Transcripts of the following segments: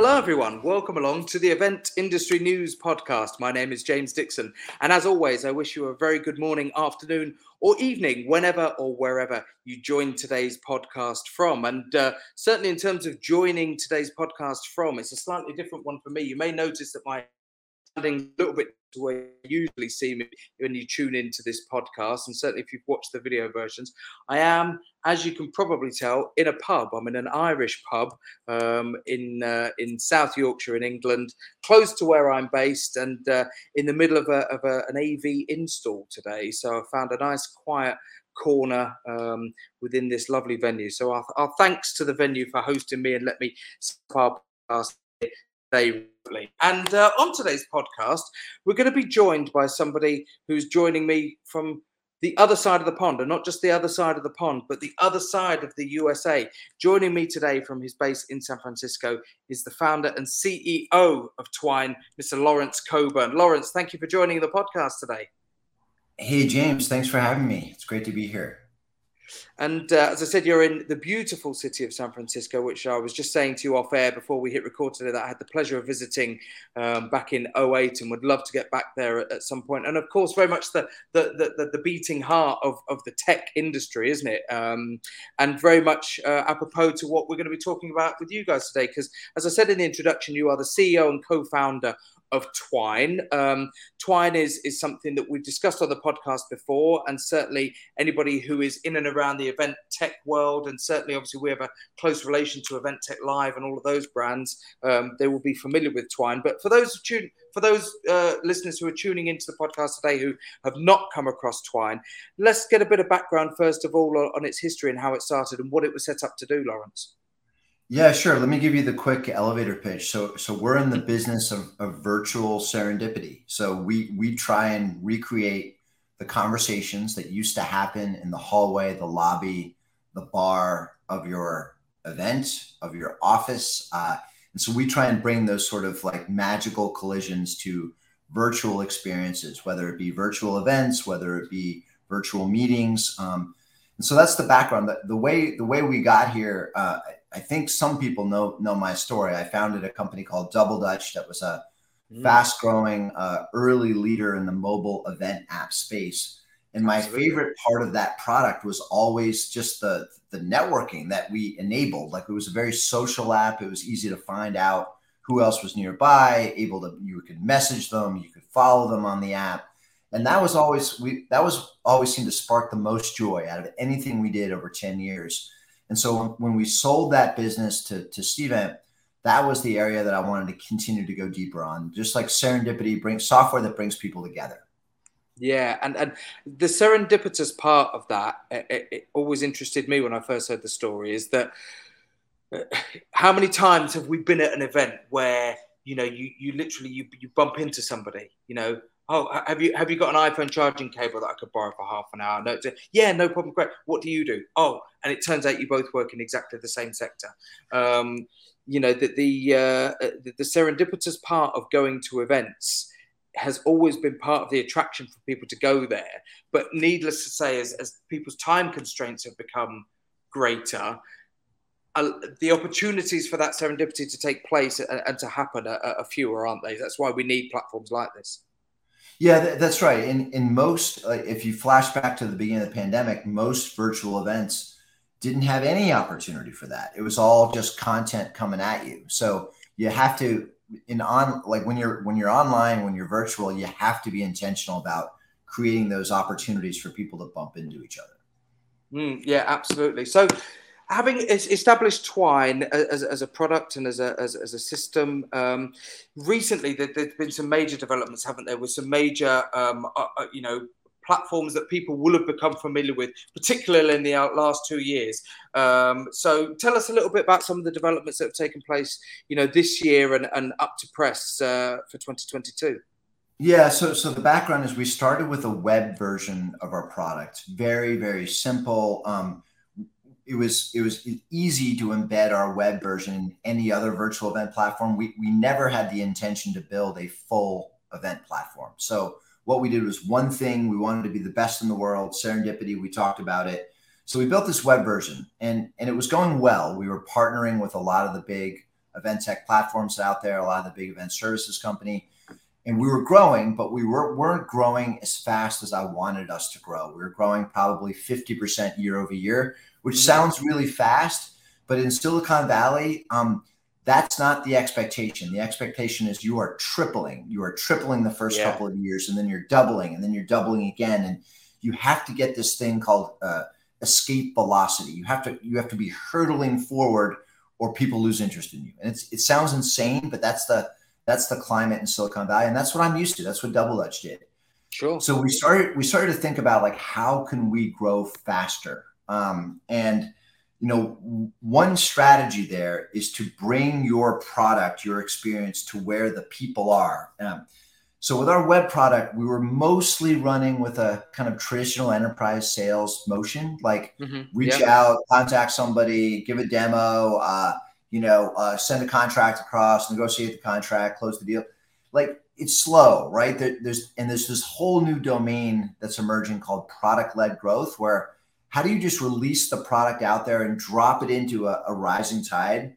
Hello, everyone. Welcome along to the Event Industry News Podcast. My name is James Dixon. And as always, I wish you a very good morning, afternoon, or evening, whenever or wherever you join today's podcast from. And uh, certainly, in terms of joining today's podcast from, it's a slightly different one for me. You may notice that my sounding a little bit to where you usually see me when you tune into this podcast. And certainly, if you've watched the video versions, I am, as you can probably tell, in a pub. I'm in an Irish pub um, in uh, in South Yorkshire in England, close to where I'm based, and uh, in the middle of, a, of a, an AV install today. So I found a nice, quiet corner um, within this lovely venue. So our, our, thanks to the venue for hosting me and let me podcast and uh, on today's podcast, we're going to be joined by somebody who's joining me from the other side of the pond, and not just the other side of the pond, but the other side of the USA. Joining me today from his base in San Francisco is the founder and CEO of Twine, Mr. Lawrence Coburn. Lawrence, thank you for joining the podcast today. Hey, James, thanks for having me. It's great to be here. And uh, as I said, you're in the beautiful city of San Francisco, which I was just saying to you off air before we hit record today that I had the pleasure of visiting um, back in 08 and would love to get back there at, at some point. And of course, very much the, the, the, the, beating heart of, of the tech industry, isn't it? Um, and very much uh, apropos to what we're going to be talking about with you guys today. Because as I said in the introduction, you are the CEO and co founder of Twine. Um, Twine is is something that we've discussed on the podcast before, and certainly anybody who is in and around the event tech world, and certainly obviously we have a close relation to Event Tech Live and all of those brands, um, they will be familiar with Twine. But for those tune, for those uh, listeners who are tuning into the podcast today who have not come across Twine, let's get a bit of background first of all on, on its history and how it started and what it was set up to do, Lawrence. Yeah, sure. Let me give you the quick elevator pitch. So, so we're in the business of, of virtual serendipity. So we we try and recreate the conversations that used to happen in the hallway, the lobby, the bar of your event, of your office, uh, and so we try and bring those sort of like magical collisions to virtual experiences, whether it be virtual events, whether it be virtual meetings. Um, and so that's the background. The, the way the way we got here. Uh, I think some people know know my story. I founded a company called Double Dutch that was a mm. fast growing uh, early leader in the mobile event app space. And my Absolutely. favorite part of that product was always just the the networking that we enabled. Like it was a very social app. It was easy to find out who else was nearby. Able to you could message them, you could follow them on the app, and that was always we that was always seemed to spark the most joy out of anything we did over ten years and so when we sold that business to, to Cvent, that was the area that I wanted to continue to go deeper on, just like serendipity brings software that brings people together. Yeah, and, and the serendipitous part of that it, it always interested me when I first heard the story is that uh, how many times have we been at an event where you know you you literally you, you bump into somebody you know oh, have you have you got an iPhone charging cable that I could borrow for half an hour? No, yeah, no problem. Great. What do you do? Oh, and it turns out you both work in exactly the same sector. Um, you know that the, uh, the the serendipitous part of going to events has always been part of the attraction for people to go there. But needless to say, as, as people's time constraints have become greater, uh, the opportunities for that serendipity to take place and, and to happen are, are, fewer, aren't they? That's why we need platforms like this. Yeah, th- that's right. In in most, uh, if you flash back to the beginning of the pandemic, most virtual events didn't have any opportunity for that. It was all just content coming at you. So you have to in on like when you're when you're online, when you're virtual, you have to be intentional about creating those opportunities for people to bump into each other. Mm, yeah, absolutely. So having established Twine as, as a product and as a, as, as a system, um, recently there, has been some major developments, haven't there? With some major, um, uh, uh, you know, platforms that people will have become familiar with, particularly in the last two years. Um, so tell us a little bit about some of the developments that have taken place, you know, this year and, and up to press uh, for 2022. Yeah, so so the background is we started with a web version of our product, very very simple. Um, it was it was easy to embed our web version in any other virtual event platform. We we never had the intention to build a full event platform. So what we did was one thing. We wanted to be the best in the world. Serendipity. We talked about it. So we built this web version, and and it was going well. We were partnering with a lot of the big event tech platforms out there, a lot of the big event services company. And we were growing, but we were, weren't growing as fast as I wanted us to grow. We were growing probably 50% year over year, which mm-hmm. sounds really fast. But in Silicon Valley, um, that's not the expectation. The expectation is you are tripling. You are tripling the first yeah. couple of years, and then you're doubling, and then you're doubling again. And you have to get this thing called uh, escape velocity. You have to you have to be hurtling forward, or people lose interest in you. And it's it sounds insane, but that's the that's the climate in Silicon Valley, and that's what I'm used to. That's what Double Dutch did. Sure. So we started we started to think about like how can we grow faster, um, and you know one strategy there is to bring your product, your experience to where the people are. Um, so with our web product, we were mostly running with a kind of traditional enterprise sales motion, like mm-hmm. reach out, contact somebody, give a demo, uh, you know, uh, send a contract across, negotiate the contract, close the deal. Like it's slow, right? There, there's and there's this whole new domain that's emerging called product-led growth, where how do you just release the product out there and drop it into a, a rising tide?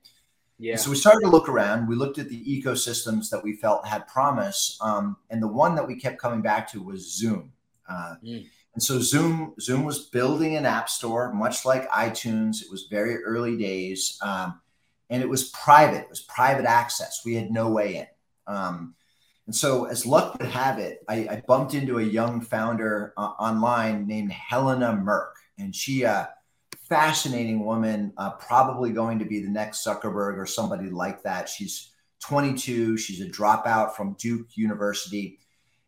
Yeah. so we started to look around. We looked at the ecosystems that we felt had promise, um, and the one that we kept coming back to was Zoom. Uh, mm. And so Zoom Zoom was building an app store, much like iTunes. It was very early days, um, and it was private. It was private access. We had no way in. Um, and so, as luck would have it, I, I bumped into a young founder uh, online named Helena Merk, and she. Uh, fascinating woman, uh, probably going to be the next Zuckerberg or somebody like that. She's 22. She's a dropout from Duke University.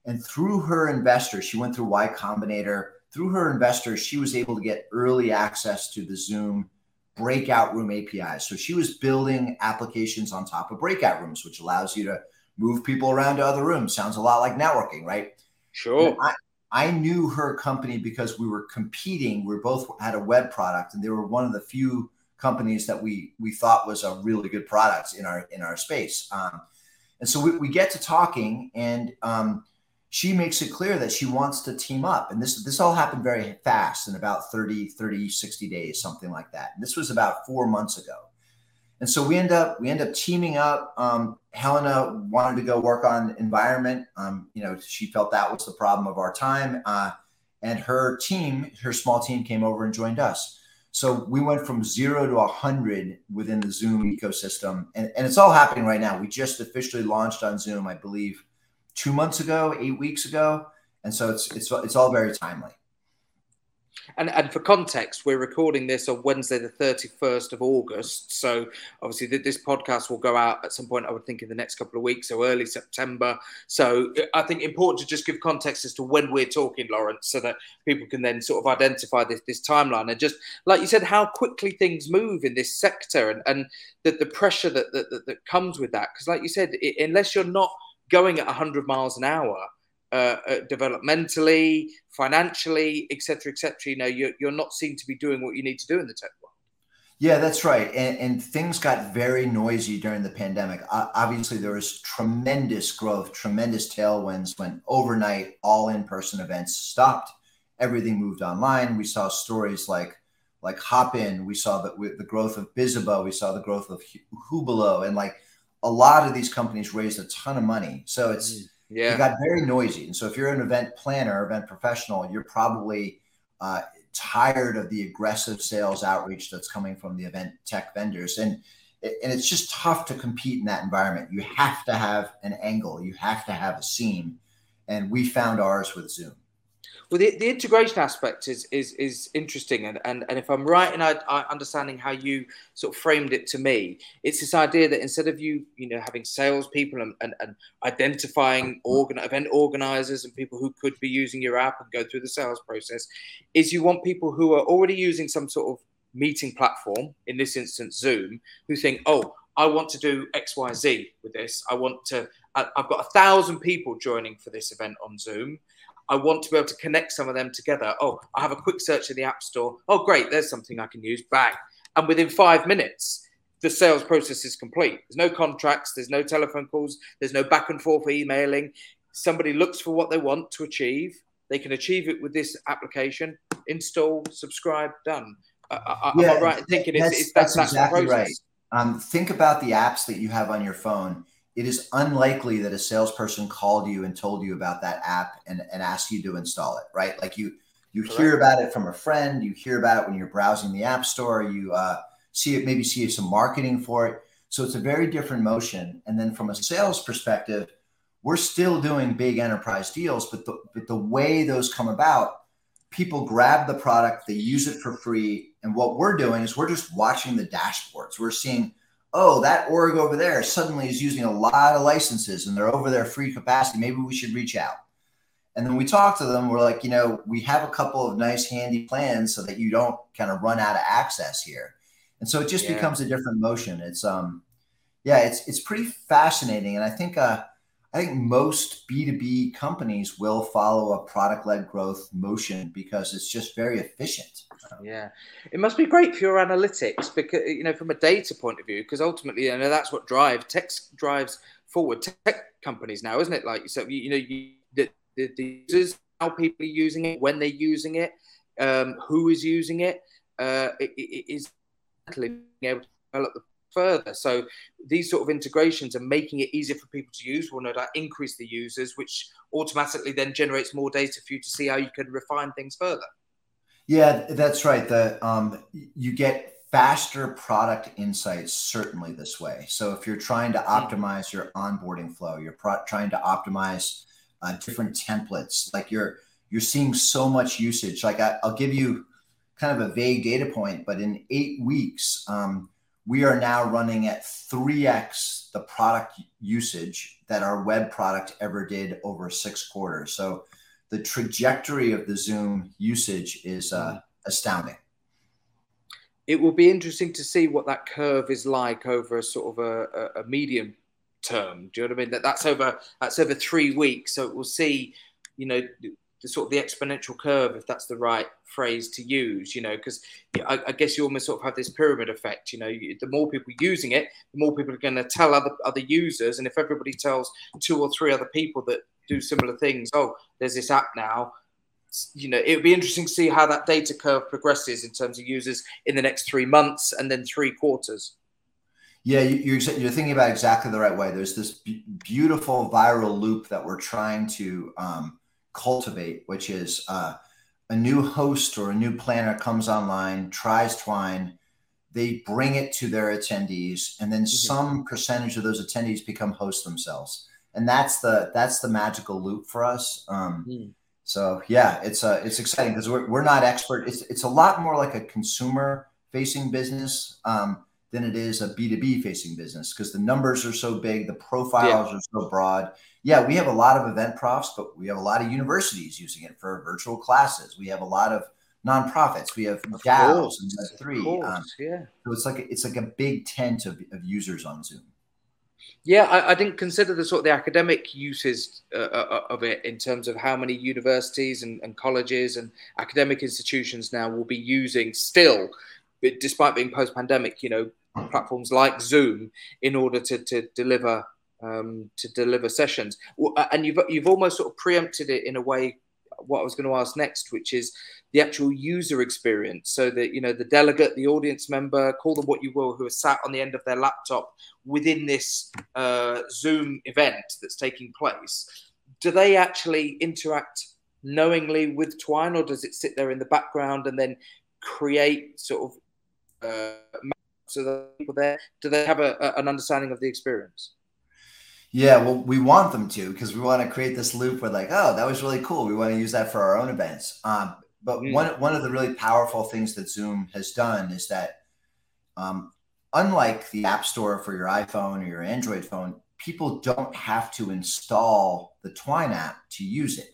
And through her investors, she went through Y Combinator. Through her investors, she was able to get early access to the Zoom breakout room APIs. So she was building applications on top of breakout rooms, which allows you to move people around to other rooms. Sounds a lot like networking, right? Sure. I, I knew her company because we were competing. We both had a web product, and they were one of the few companies that we we thought was a really good product in our in our space. Um, and so we, we get to talking, and um, she makes it clear that she wants to team up. And this this all happened very fast in about 30, 30, 60 days, something like that. And this was about four months ago. And so we end up we end up teaming up. Um, Helena wanted to go work on environment. Um, you know, she felt that was the problem of our time. Uh, and her team, her small team, came over and joined us. So we went from zero to a hundred within the Zoom ecosystem, and, and it's all happening right now. We just officially launched on Zoom, I believe, two months ago, eight weeks ago, and so it's it's it's all very timely. And, and for context, we're recording this on Wednesday, the 31st of August. So obviously, this podcast will go out at some point, I would think, in the next couple of weeks, so early September. So I think important to just give context as to when we're talking, Lawrence, so that people can then sort of identify this, this timeline. And just like you said, how quickly things move in this sector and, and the, the pressure that, that, that comes with that. Because, like you said, it, unless you're not going at 100 miles an hour, uh, uh, developmentally, financially, etc., etc. You know, you're, you're not seen to be doing what you need to do in the tech world. Yeah, that's right. And, and things got very noisy during the pandemic. Uh, obviously, there was tremendous growth, tremendous tailwinds when overnight all in-person events stopped. Everything moved online. We saw stories like like Hopin. We saw that the growth of Bizzabo. We saw the growth of Hubilo, and like a lot of these companies raised a ton of money. So it's mm yeah. It got very noisy. And so if you're an event planner, event professional, you're probably uh, tired of the aggressive sales outreach that's coming from the event tech vendors. And and it's just tough to compete in that environment. You have to have an angle, you have to have a seam. And we found ours with Zoom. Well, the, the integration aspect is is is interesting, and and, and if I'm right in I, I understanding how you sort of framed it to me, it's this idea that instead of you you know having salespeople and, and, and identifying organ event organizers and people who could be using your app and go through the sales process, is you want people who are already using some sort of meeting platform, in this instance Zoom, who think, oh, I want to do X, Y, Z with this. I want to. I've got a thousand people joining for this event on Zoom. I want to be able to connect some of them together. Oh, I have a quick search in the App Store. Oh, great, there's something I can use. Bang. And within five minutes, the sales process is complete. There's no contracts, there's no telephone calls, there's no back and forth emailing. Somebody looks for what they want to achieve. They can achieve it with this application. Install, subscribe, done. Uh, yeah, am I right in thinking it's, it's that's, that's exactly right. Um, think about the apps that you have on your phone. It is unlikely that a salesperson called you and told you about that app and, and asked you to install it, right? Like you you Correct. hear about it from a friend, you hear about it when you're browsing the app store, you uh, see it, maybe see some marketing for it. So it's a very different motion. And then from a sales perspective, we're still doing big enterprise deals, but the, but the way those come about, people grab the product, they use it for free. And what we're doing is we're just watching the dashboards. We're seeing, oh, that org over there suddenly is using a lot of licenses and they're over their free capacity. Maybe we should reach out. And then we talk to them. We're like, you know, we have a couple of nice, handy plans so that you don't kind of run out of access here. And so it just yeah. becomes a different motion. It's um, yeah, it's it's pretty fascinating. And I think uh, I think most B2B companies will follow a product led growth motion because it's just very efficient. Yeah, it must be great for your analytics because you know from a data point of view, because ultimately, you know that's what drives tech drives forward tech companies now, isn't it? Like so, you, you know, you, the, the, the, users, how people are using it, when they're using it, um, who is using it, uh, it, it is able to develop the further. So these sort of integrations are making it easier for people to use. Will no doubt increase the users, which automatically then generates more data for you to see how you can refine things further. Yeah, that's right. The um, you get faster product insights certainly this way. So if you're trying to hmm. optimize your onboarding flow, you're pro- trying to optimize uh, different templates. Like you're you're seeing so much usage. Like I, will give you kind of a vague data point, but in eight weeks, um, we are now running at 3x the product usage that our web product ever did over six quarters. So the trajectory of the Zoom usage is uh, astounding. It will be interesting to see what that curve is like over a sort of a, a medium term. Do you know what I mean? That that's over that's over three weeks. So we'll see, you know, the sort of the exponential curve, if that's the right phrase to use, you know, because I, I, guess you almost sort of have this pyramid effect. You know, you, the more people using it, the more people are going to tell other other users, and if everybody tells two or three other people that do similar things, oh, there's this app now. You know, it would be interesting to see how that data curve progresses in terms of users in the next three months and then three quarters. Yeah, you're you're thinking about exactly the right way. There's this beautiful viral loop that we're trying to um, cultivate, which is uh, a new host or a new planner comes online, tries Twine, they bring it to their attendees, and then mm-hmm. some percentage of those attendees become hosts themselves, and that's the that's the magical loop for us. Um, mm. So yeah, it's uh, it's exciting because we're, we're not expert. It's it's a lot more like a consumer facing business. Um, than it is a B2B facing business because the numbers are so big, the profiles yeah. are so broad. Yeah, we have a lot of event profs, but we have a lot of universities using it for virtual classes. We have a lot of nonprofits. We have DAOs and Web3. Um, yeah. So it's like a, it's like a big tent of, of users on Zoom. Yeah, I, I, didn't consider the sort of the academic uses uh, uh of it in terms of how many universities and, and colleges and academic institutions now will be using still, despite being post-pandemic, you know, platforms like Zoom in order to, to deliver um, to deliver sessions. And you've you've almost sort of preempted it in a way. What I was going to ask next, which is the actual user experience, so that you know the delegate, the audience member, call them what you will, who are sat on the end of their laptop within this uh, Zoom event that's taking place. Do they actually interact knowingly with Twine, or does it sit there in the background and then create sort of uh, to the people there? Do they have a, a, an understanding of the experience? Yeah, well, we want them to because we want to create this loop where, like, oh, that was really cool. We want to use that for our own events. Um, but mm. one one of the really powerful things that Zoom has done is that, um, unlike the App Store for your iPhone or your Android phone, people don't have to install the Twine app to use it.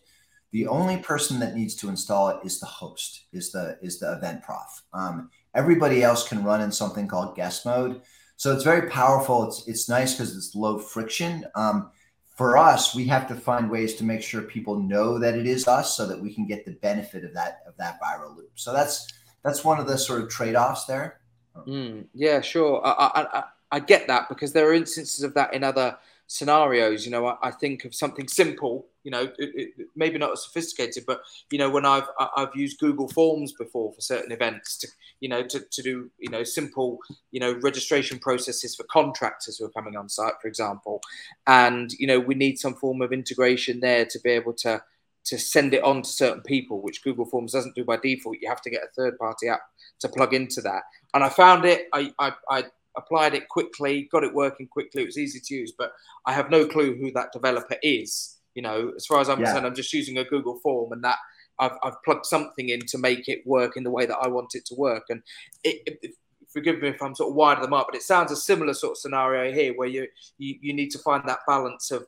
The only person that needs to install it is the host, is the is the event prof. Um, Everybody else can run in something called guest mode. So it's very powerful. It's it's nice because it's low friction. Um, for us, we have to find ways to make sure people know that it is us, so that we can get the benefit of that of that viral loop. So that's that's one of the sort of trade offs there. Mm, yeah, sure. I, I, I, I get that because there are instances of that in other scenarios. You know, I, I think of something simple you know, it, it, maybe not as sophisticated, but you know, when I've I've used Google Forms before for certain events to, you know, to, to do you know simple you know registration processes for contractors who are coming on site, for example, and you know we need some form of integration there to be able to to send it on to certain people, which Google Forms doesn't do by default. You have to get a third party app to plug into that. And I found it. I, I, I applied it quickly, got it working quickly. It was easy to use, but I have no clue who that developer is. You know, as far as I'm yeah. concerned, I'm just using a Google form and that I've, I've plugged something in to make it work in the way that I want it to work. And it, it, forgive me if I'm sort of wide of them up, but it sounds a similar sort of scenario here where you, you, you need to find that balance of,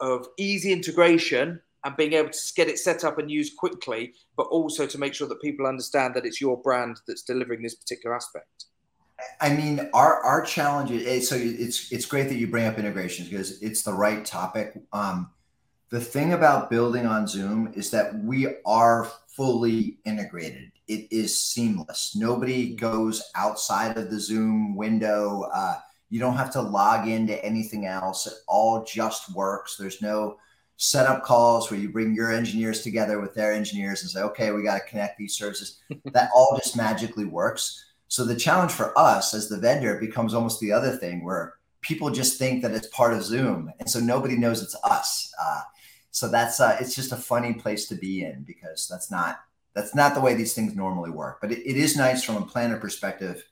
of easy integration and being able to get it set up and used quickly, but also to make sure that people understand that it's your brand that's delivering this particular aspect. I mean, our our challenge is so it's it's great that you bring up integrations because it's the right topic. Um, the thing about building on Zoom is that we are fully integrated. It is seamless. Nobody goes outside of the Zoom window. Uh, you don't have to log into anything else. It all just works. There's no setup calls where you bring your engineers together with their engineers and say, okay, we got to connect these services. that all just magically works. So the challenge for us as the vendor becomes almost the other thing where people just think that it's part of Zoom, and so nobody knows it's us. Uh, so that's uh, it's just a funny place to be in because that's not that's not the way these things normally work. But it, it is nice from a planner perspective.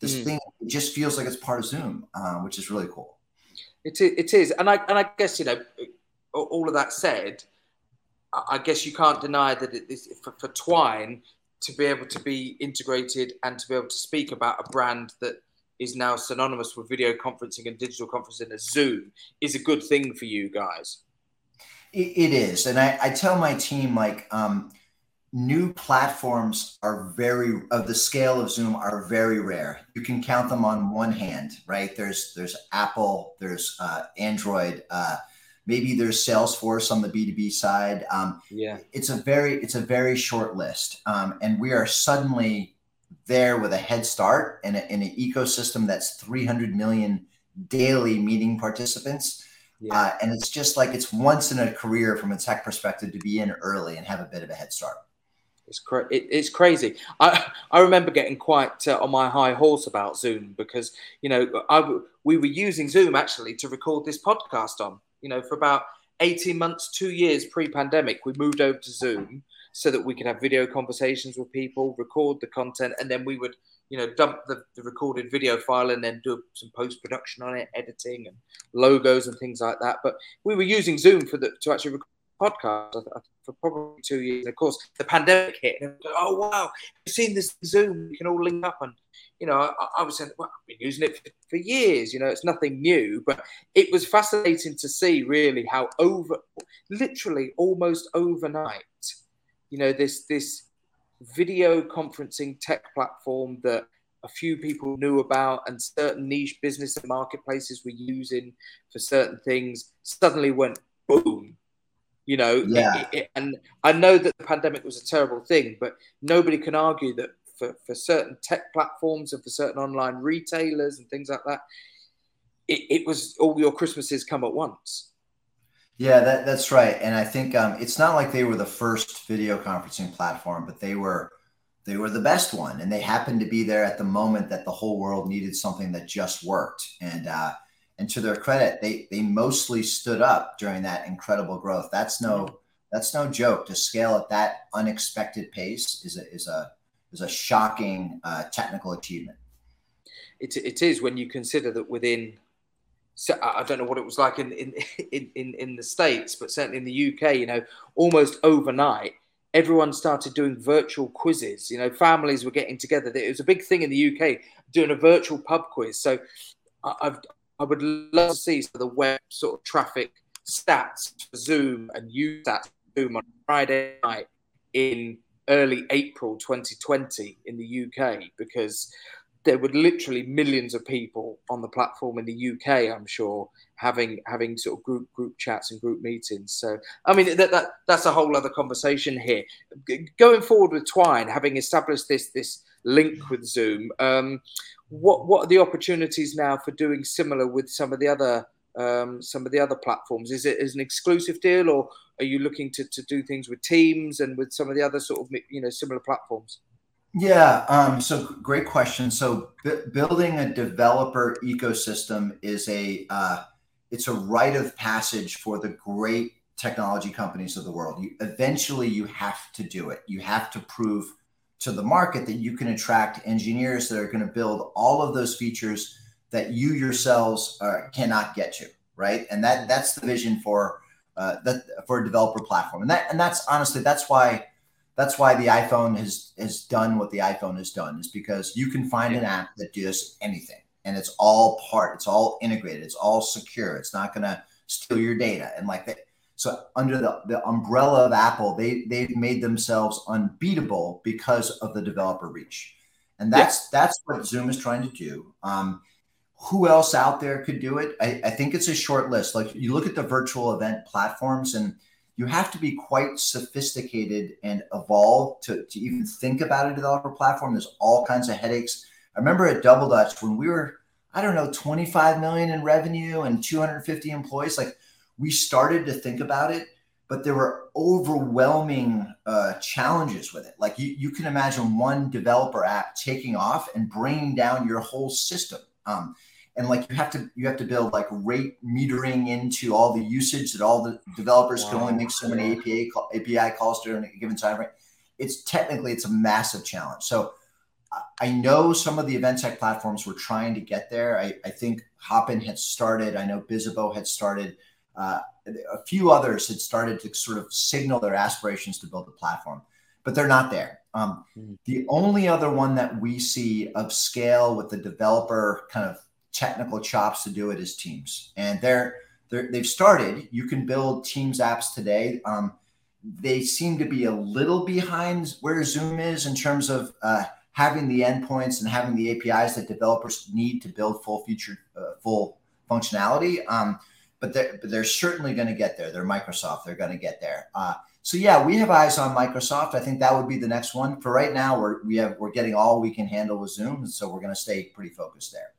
This mm. thing it just feels like it's part of Zoom, uh, which is really cool. It is, it is, and I and I guess you know, all of that said, I guess you can't deny that it is for, for Twine to be able to be integrated and to be able to speak about a brand that is now synonymous with video conferencing and digital conferencing as Zoom is a good thing for you guys. It is. And I, I, tell my team, like, um, new platforms are very of the scale of zoom are very rare. You can count them on one hand right? There's there's apple there's uh, android uh, maybe there's salesforce on the b2b side. Um, yeah. it's a very it's a very short list. Um, and we are suddenly there with a head start in, a, in an ecosystem that's 300 million daily meeting participants yeah. uh, and it's just like it's once in a career from a tech perspective to be in early and have a bit of a head start it's, cra- it, it's crazy. I I remember getting quite uh, on my high horse about Zoom because you know I we were using Zoom actually to record this podcast on you know, for about 18 months, two years pre pandemic, we moved over to Zoom so that we could have video conversations with people, record the content, and then we would, you know, dump the, the recorded video file and then do some post production on it, editing and logos and things like that. But we were using Zoom for the to actually record podcast for probably two years. Of course, the pandemic hit, and oh wow, you've seen this Zoom? We can all link up, and you know, I, I was saying, well, I've been using it for, for, years. You know, it's nothing new, but it was fascinating to see really how over, literally almost overnight, you know, this this video conferencing tech platform that a few people knew about and certain niche business and marketplaces were using for certain things suddenly went boom you know yeah. It, it, and i know that the pandemic was a terrible thing but nobody can argue that for, for certain tech platforms and for certain online retailers and things like that it, it was all your christmases come at once yeah that, that's right and i think um, it's not like they were the first video conferencing platform but they were they were the best one and they happened to be there at the moment that the whole world needed something that just worked and uh, and to their credit, they they mostly stood up during that incredible growth. That's no that's no joke. To scale at that unexpected pace is a is a is a shocking uh, technical achievement. It, it is when you consider that within so I don't know what it was like in, in in in the states, but certainly in the UK, you know, almost overnight, everyone started doing virtual quizzes. You know, families were getting together. It was a big thing in the UK doing a virtual pub quiz. So I've I would love to see the web sort of traffic stats for Zoom and use that Zoom on Friday night in early April 2020 in the UK because there were literally millions of people on the platform in the UK, I'm sure, having having sort of group group chats and group meetings. So I mean that, that that's a whole other conversation here. G- going forward with Twine, having established this this link with Zoom, um, what what are the opportunities now for doing similar with some of the other um, some of the other platforms? Is it as an exclusive deal, or are you looking to, to do things with Teams and with some of the other sort of you know similar platforms? Yeah, um, so great question. So b- building a developer ecosystem is a uh, it's a rite of passage for the great technology companies of the world. You, eventually, you have to do it. You have to prove to the market that you can attract engineers that are going to build all of those features that you yourselves uh, cannot get to, right? And that that's the vision for uh, that for a developer platform. And that and that's honestly that's why that's why the iPhone has has done what the iPhone has done is because you can find an app that does anything and it's all part, it's all integrated, it's all secure, it's not going to steal your data and like that. So under the, the umbrella of Apple, they they've made themselves unbeatable because of the developer reach, and that's yeah. that's what Zoom is trying to do. Um, who else out there could do it? I, I think it's a short list. Like you look at the virtual event platforms, and you have to be quite sophisticated and evolved to, to even think about a developer platform. There's all kinds of headaches. I remember at Double Dutch when we were, I don't know, 25 million in revenue and 250 employees, like we started to think about it, but there were overwhelming uh, challenges with it. Like you, you can imagine one developer app taking off and bringing down your whole system. Um, and like you have to you have to build like rate metering into all the usage that all the developers wow. can only make so many API API calls during a given time frame. It's technically it's a massive challenge. So I know some of the event tech platforms were trying to get there. I, I think Hopin had started. I know Bizzabo had started. Uh, a few others had started to sort of signal their aspirations to build a platform, but they're not there. Um, mm-hmm. The only other one that we see of scale with the developer kind of technical chops to do it is Teams, and they're, they're they've started. You can build Teams apps today. Um, they seem to be a little behind where Zoom is in terms of uh, having the endpoints and having the APIs that developers need to build full feature, uh, full functionality. Um, but they're, but they're certainly going to get there. They're Microsoft. They're going to get there. Uh, so yeah, we have eyes on Microsoft. I think that would be the next one. For right now, we're we have we're getting all we can handle with Zoom, so we're going to stay pretty focused there.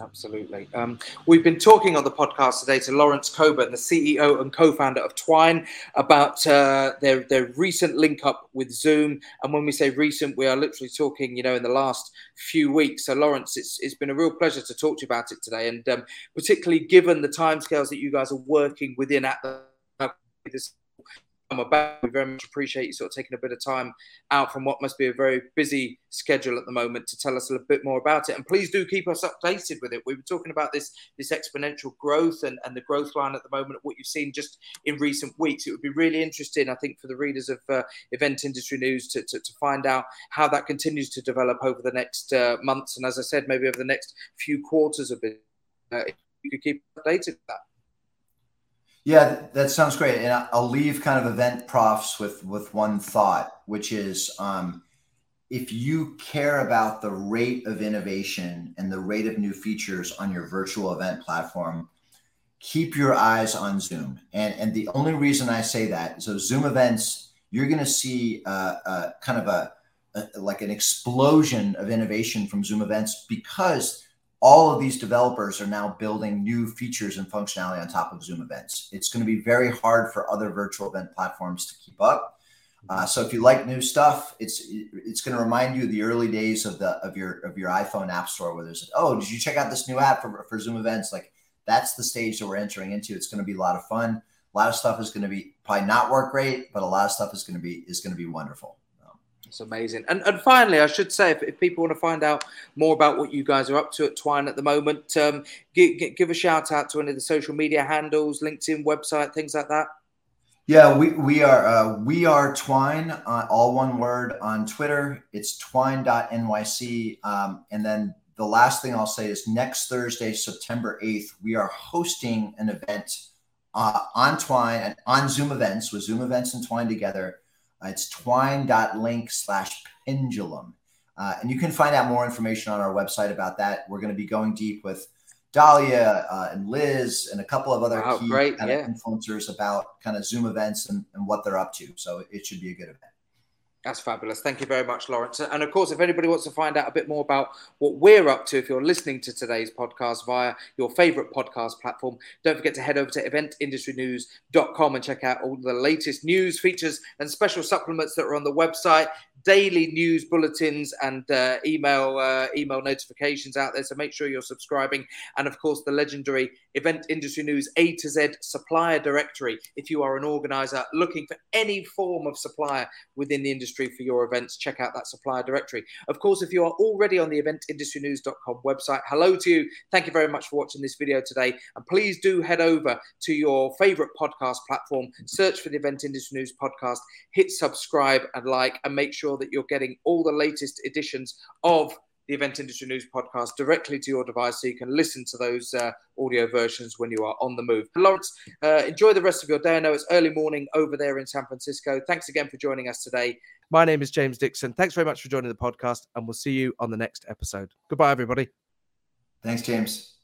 Absolutely. Um, we've been talking on the podcast today to Lawrence Coburn, the CEO and co-founder of Twine, about uh, their their recent link up with Zoom. And when we say recent, we are literally talking, you know, in the last few weeks. So, Lawrence, it's it's been a real pleasure to talk to you about it today, and um, particularly given the timescales that you guys are working within at the this about. We very much appreciate you sort of taking a bit of time out from what must be a very busy schedule at the moment to tell us a bit more about it. And please do keep us updated with it. We were talking about this this exponential growth and, and the growth line at the moment, what you've seen just in recent weeks. It would be really interesting, I think, for the readers of uh, Event Industry News to, to, to, find out how that continues to develop over the next uh, months. And as I said, maybe over the next few quarters of it. Uh, you could keep updated with that. Yeah, that sounds great. And I'll leave kind of event profs with with one thought, which is um, if you care about the rate of innovation and the rate of new features on your virtual event platform, keep your eyes on Zoom. And and the only reason I say that, so Zoom events, you're going to see uh, uh, kind of a, a like an explosion of innovation from Zoom events because all of these developers are now building new features and functionality on top of Zoom events. It's going to be very hard for other virtual event platforms to keep up. Uh, so if you like new stuff, it's it's going to remind you of the early days of the of your of your iPhone App Store where there's oh did you check out this new app for, for Zoom events? Like that's the stage that we're entering into. It's going to be a lot of fun. A lot of stuff is going to be probably not work great, but a lot of stuff is going to be is going to be wonderful. It's amazing. And, and finally, I should say, if, if, people want to find out more about what you guys are up to at Twine at the moment, um, give, give a shout out to any of the social media handles, LinkedIn, website, things like that. Yeah, we, we are uh, we are Twine, uh, all one word on Twitter. It's twine.nyc. Um, and then the last thing I'll say is next Thursday, September 8th, we are hosting an event uh, on Twine and on Zoom events with Zoom events and Twine together uh, it's twine.link slash pendulum. Uh, and you can find out more information on our website about that. We're going to be going deep with Dahlia uh, and Liz and a couple of other wow, key great, yeah. influencers about kind of Zoom events and, and what they're up to. So it should be a good event. That's fabulous. Thank you very much, Lawrence. And of course, if anybody wants to find out a bit more about what we're up to, if you're listening to today's podcast via your favorite podcast platform, don't forget to head over to eventindustrynews.com and check out all the latest news, features, and special supplements that are on the website daily news bulletins and uh, email uh, email notifications out there. So make sure you're subscribing, and of course the legendary Event Industry News A to Z supplier directory. If you are an organizer looking for any form of supplier within the industry for your events, check out that supplier directory. Of course, if you are already on the eventindustrynews.com website, hello to you. Thank you very much for watching this video today, and please do head over to your favorite podcast platform, search for the Event Industry News podcast, hit subscribe and like, and make sure sure that you're getting all the latest editions of the Event Industry News podcast directly to your device so you can listen to those uh, audio versions when you are on the move. Lawrence, uh, enjoy the rest of your day. I know it's early morning over there in San Francisco. Thanks again for joining us today. My name is James Dixon. Thanks very much for joining the podcast, and we'll see you on the next episode. Goodbye, everybody. Thanks, James.